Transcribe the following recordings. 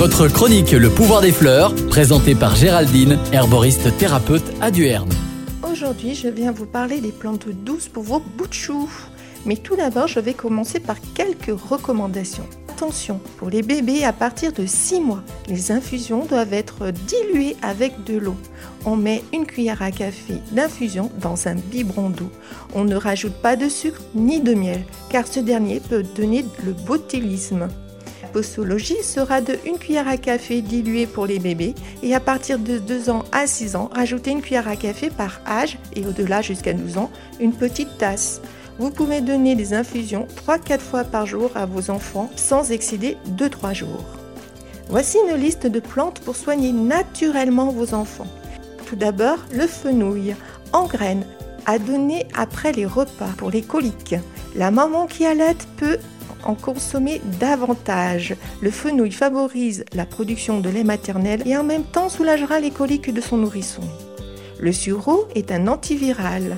Votre chronique Le pouvoir des fleurs, présentée par Géraldine, herboriste thérapeute à Duerne. Aujourd'hui, je viens vous parler des plantes douces pour vos bouts de chou. Mais tout d'abord, je vais commencer par quelques recommandations. Attention, pour les bébés à partir de 6 mois, les infusions doivent être diluées avec de l'eau. On met une cuillère à café d'infusion dans un biberon d'eau. On ne rajoute pas de sucre ni de miel, car ce dernier peut donner le botulisme. La posologie sera de 1 cuillère à café diluée pour les bébés et à partir de 2 ans à 6 ans, rajoutez une cuillère à café par âge et au-delà jusqu'à 12 ans, une petite tasse. Vous pouvez donner des infusions 3-4 fois par jour à vos enfants sans excéder 2-3 jours. Voici une liste de plantes pour soigner naturellement vos enfants. Tout d'abord, le fenouil en graines à donner après les repas pour les coliques. La maman qui allait peut en consommer davantage. Le fenouil favorise la production de lait maternel et en même temps soulagera les coliques de son nourrisson. Le sureau est un antiviral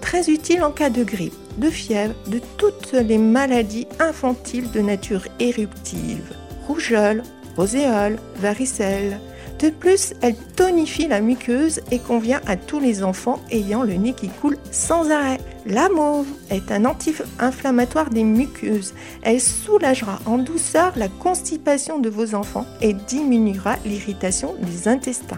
très utile en cas de grippe, de fièvre, de toutes les maladies infantiles de nature éruptive. Rougeole, roséole, varicelle. De plus, elle tonifie la muqueuse et convient à tous les enfants ayant le nez qui coule sans arrêt. La mauve est un anti-inflammatoire des muqueuses. Elle soulagera en douceur la constipation de vos enfants et diminuera l'irritation des intestins.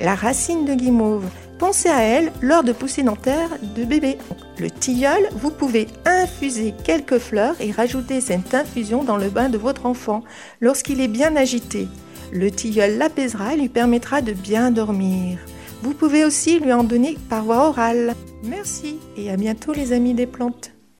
La racine de guimauve Pensez à elle lors de poussées dentaires de bébé. Le tilleul, vous pouvez infuser quelques fleurs et rajouter cette infusion dans le bain de votre enfant lorsqu'il est bien agité. Le tilleul l'apaisera et lui permettra de bien dormir. Vous pouvez aussi lui en donner par voie orale. Merci et à bientôt les amis des plantes.